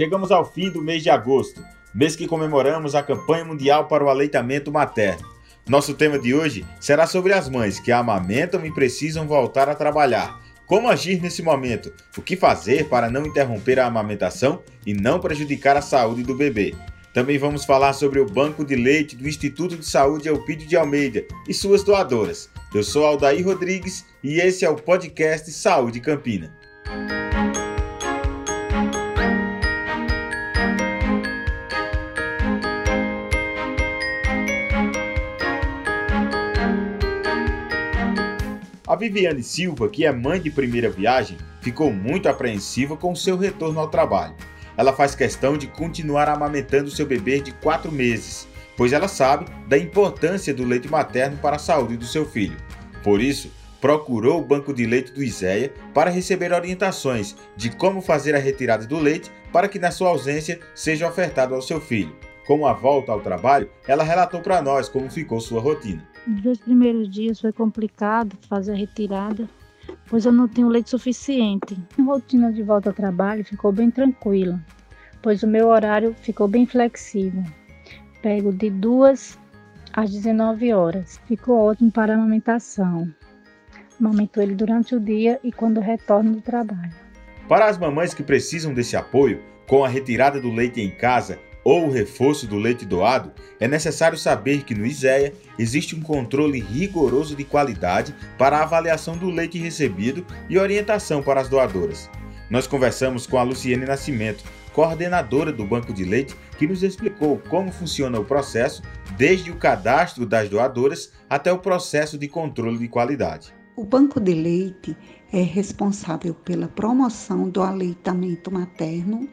chegamos ao fim do mês de agosto, mês que comemoramos a campanha mundial para o aleitamento materno. Nosso tema de hoje será sobre as mães que amamentam e precisam voltar a trabalhar. Como agir nesse momento? O que fazer para não interromper a amamentação e não prejudicar a saúde do bebê? Também vamos falar sobre o banco de leite do Instituto de Saúde Elpidio de Almeida e suas doadoras. Eu sou Aldair Rodrigues e esse é o podcast Saúde Campina. A Viviane Silva, que é mãe de primeira viagem, ficou muito apreensiva com seu retorno ao trabalho. Ela faz questão de continuar amamentando seu bebê de 4 meses, pois ela sabe da importância do leite materno para a saúde do seu filho. Por isso, procurou o banco de leite do Iséia para receber orientações de como fazer a retirada do leite para que na sua ausência seja ofertado ao seu filho. Com a volta ao trabalho, ela relatou para nós como ficou sua rotina. Nos dois primeiros dias foi complicado fazer a retirada, pois eu não tinha leite suficiente. A rotina de volta ao trabalho ficou bem tranquila, pois o meu horário ficou bem flexível. Pego de duas às 19 horas. Ficou ótimo para a amamentação. Amamento ele durante o dia e quando retorno do trabalho. Para as mamães que precisam desse apoio, com a retirada do leite em casa ou o reforço do leite doado, é necessário saber que no ISEA existe um controle rigoroso de qualidade para a avaliação do leite recebido e orientação para as doadoras. Nós conversamos com a Luciene Nascimento, coordenadora do Banco de Leite, que nos explicou como funciona o processo, desde o cadastro das doadoras até o processo de controle de qualidade. O Banco de Leite é responsável pela promoção do aleitamento materno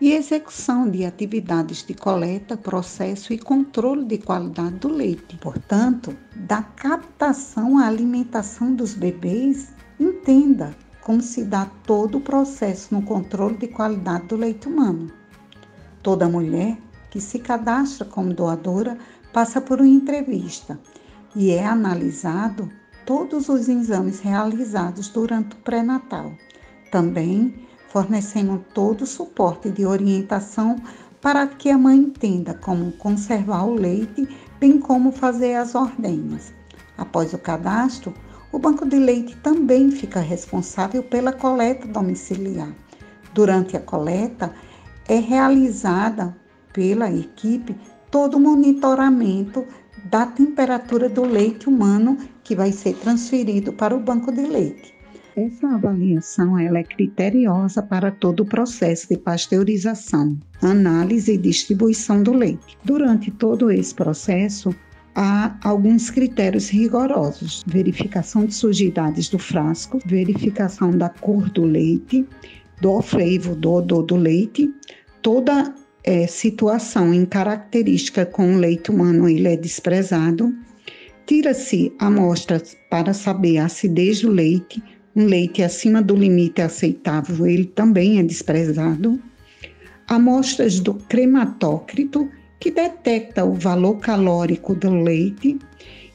e execução de atividades de coleta, processo e controle de qualidade do leite. Portanto, da captação à alimentação dos bebês, entenda como se dá todo o processo no controle de qualidade do leite humano. Toda mulher que se cadastra como doadora passa por uma entrevista e é analisado todos os exames realizados durante o pré-natal. Também fornecemos todo o suporte de orientação para que a mãe entenda como conservar o leite, bem como fazer as ordenhas. Após o cadastro, o banco de leite também fica responsável pela coleta domiciliar. Durante a coleta, é realizada pela equipe todo o monitoramento da temperatura do leite humano que vai ser transferido para o banco de leite. Essa avaliação ela é criteriosa para todo o processo de pasteurização, análise e distribuição do leite. Durante todo esse processo, há alguns critérios rigorosos: verificação de sujidades do frasco, verificação da cor do leite, do flavor do odor do leite, toda é, situação em característica com o leite humano ele é desprezado. Tira-se amostras para saber a acidez do leite. Um leite acima do limite aceitável, ele também é desprezado. Amostras do crematócrito, que detecta o valor calórico do leite.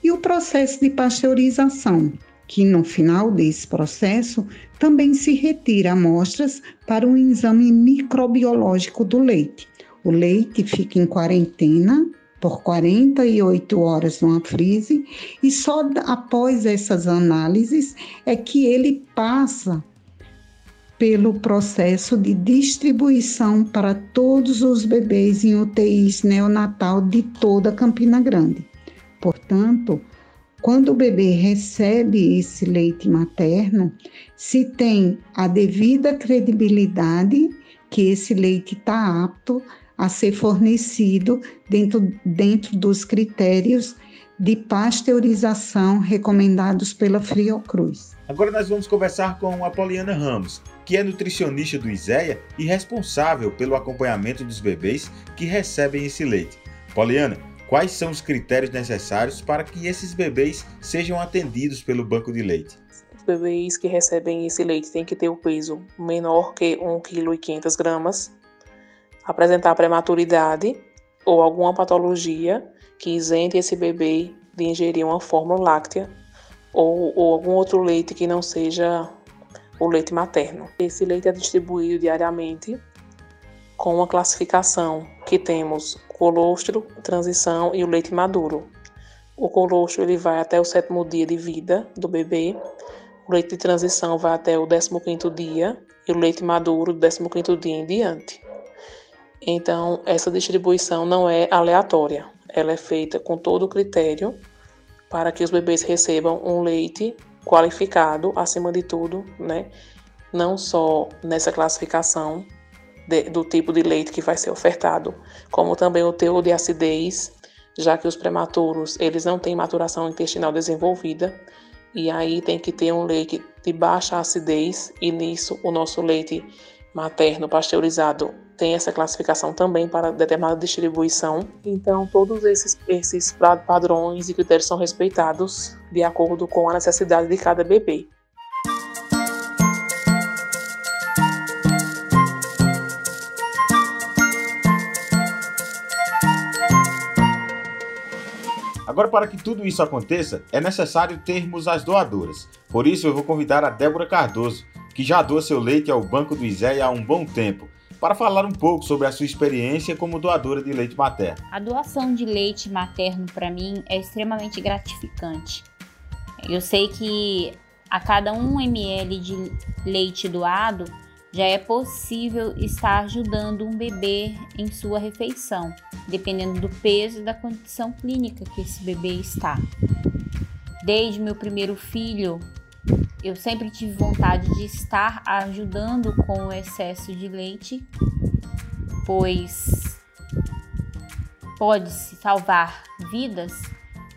E o processo de pasteurização, que no final desse processo também se retira amostras para um exame microbiológico do leite. O leite fica em quarentena por 48 horas numa frise e só após essas análises é que ele passa pelo processo de distribuição para todos os bebês em UTIs neonatal de toda Campina Grande. Portanto, quando o bebê recebe esse leite materno, se tem a devida credibilidade que esse leite está apto a ser fornecido dentro, dentro dos critérios de pasteurização recomendados pela Friocruz. Agora nós vamos conversar com a Poliana Ramos, que é nutricionista do ISEA e responsável pelo acompanhamento dos bebês que recebem esse leite. Poliana, quais são os critérios necessários para que esses bebês sejam atendidos pelo banco de leite? Os bebês que recebem esse leite têm que ter o peso menor que 1,5 kg, apresentar prematuridade ou alguma patologia que isente esse bebê de ingerir uma fórmula láctea ou, ou algum outro leite que não seja o leite materno. Esse leite é distribuído diariamente com uma classificação que temos colostro, transição e o leite maduro. O colostro ele vai até o sétimo dia de vida do bebê, o leite de transição vai até o 15º dia e o leite maduro do 15º dia em diante. Então, essa distribuição não é aleatória, ela é feita com todo o critério para que os bebês recebam um leite qualificado, acima de tudo, né? Não só nessa classificação de, do tipo de leite que vai ser ofertado, como também o teor de acidez, já que os prematuros eles não têm maturação intestinal desenvolvida e aí tem que ter um leite de baixa acidez e nisso o nosso leite materno pasteurizado tem essa classificação também para determinada distribuição. Então, todos esses, esses padrões e critérios são respeitados de acordo com a necessidade de cada bebê. Agora, para que tudo isso aconteça, é necessário termos as doadoras. Por isso, eu vou convidar a Débora Cardoso, que já doa seu leite ao Banco do Iséia há um bom tempo para falar um pouco sobre a sua experiência como doadora de leite materno. A doação de leite materno para mim é extremamente gratificante. Eu sei que a cada 1 ml de leite doado já é possível estar ajudando um bebê em sua refeição, dependendo do peso e da condição clínica que esse bebê está. Desde meu primeiro filho, eu sempre tive vontade de estar ajudando com o excesso de leite, pois pode-se salvar vidas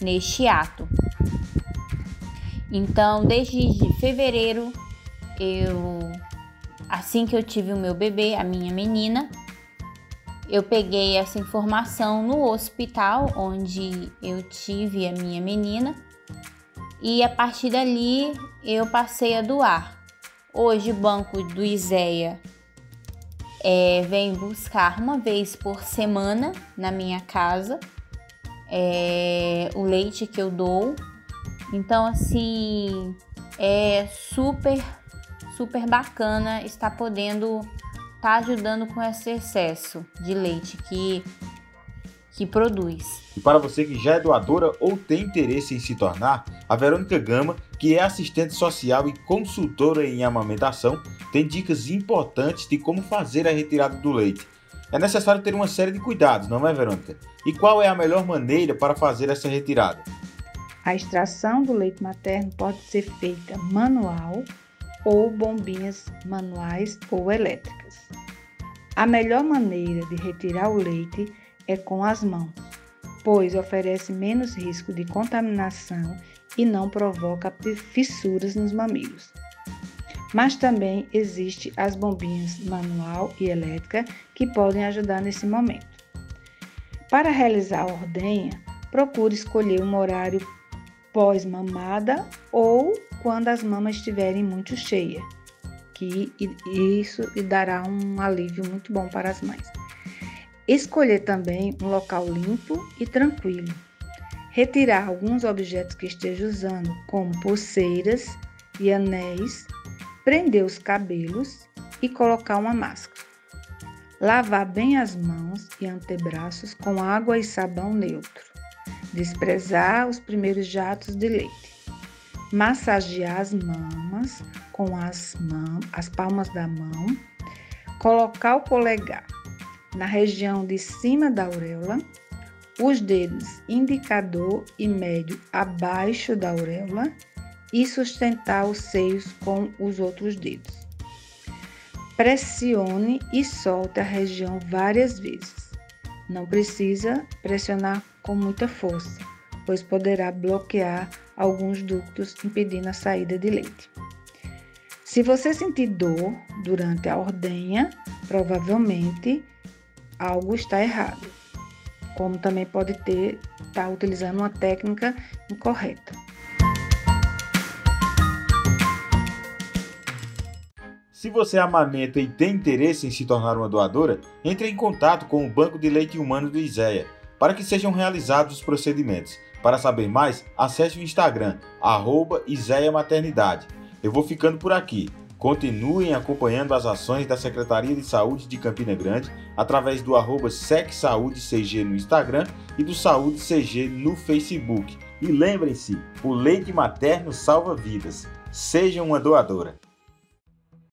neste ato. Então, desde fevereiro, eu assim que eu tive o meu bebê, a minha menina, eu peguei essa informação no hospital onde eu tive a minha menina e a partir dali eu passei a doar. Hoje o banco do ISEA é, vem buscar uma vez por semana na minha casa é, o leite que eu dou. Então, assim, é super, super bacana estar podendo estar tá ajudando com esse excesso de leite que que produz. E para você que já é doadora ou tem interesse em se tornar, a Verônica Gama, que é assistente social e consultora em amamentação, tem dicas importantes de como fazer a retirada do leite. É necessário ter uma série de cuidados, não é, Verônica? E qual é a melhor maneira para fazer essa retirada? A extração do leite materno pode ser feita manual ou bombinhas manuais ou elétricas. A melhor maneira de retirar o leite é com as mãos, pois oferece menos risco de contaminação e não provoca fissuras nos mamilos. Mas também existe as bombinhas manual e elétrica que podem ajudar nesse momento. Para realizar a ordenha, procure escolher um horário pós-mamada ou quando as mamas estiverem muito cheias, que isso dará um alívio muito bom para as mães. Escolher também um local limpo e tranquilo. Retirar alguns objetos que esteja usando, como pulseiras e anéis, prender os cabelos e colocar uma máscara. Lavar bem as mãos e antebraços com água e sabão neutro. Desprezar os primeiros jatos de leite. Massagear as mamas com as, mãos, as palmas da mão. Colocar o polegar na região de cima da auréola, os dedos indicador e médio abaixo da auréola e sustentar os seios com os outros dedos. Pressione e solte a região várias vezes. Não precisa pressionar com muita força, pois poderá bloquear alguns ductos impedindo a saída de leite. Se você sentir dor durante a ordenha, provavelmente algo está errado, como também pode ter estar tá utilizando uma técnica incorreta. Se você amamenta e tem interesse em se tornar uma doadora, entre em contato com o Banco de Leite Humano do ISEA para que sejam realizados os procedimentos. Para saber mais, acesse o Instagram, arroba Maternidade. Eu vou ficando por aqui. Continuem acompanhando as ações da Secretaria de Saúde de Campina Grande através do arroba SecSaúdeCG no Instagram e do Saúde CG no Facebook. E lembrem-se, o leite materno salva vidas. Seja uma doadora.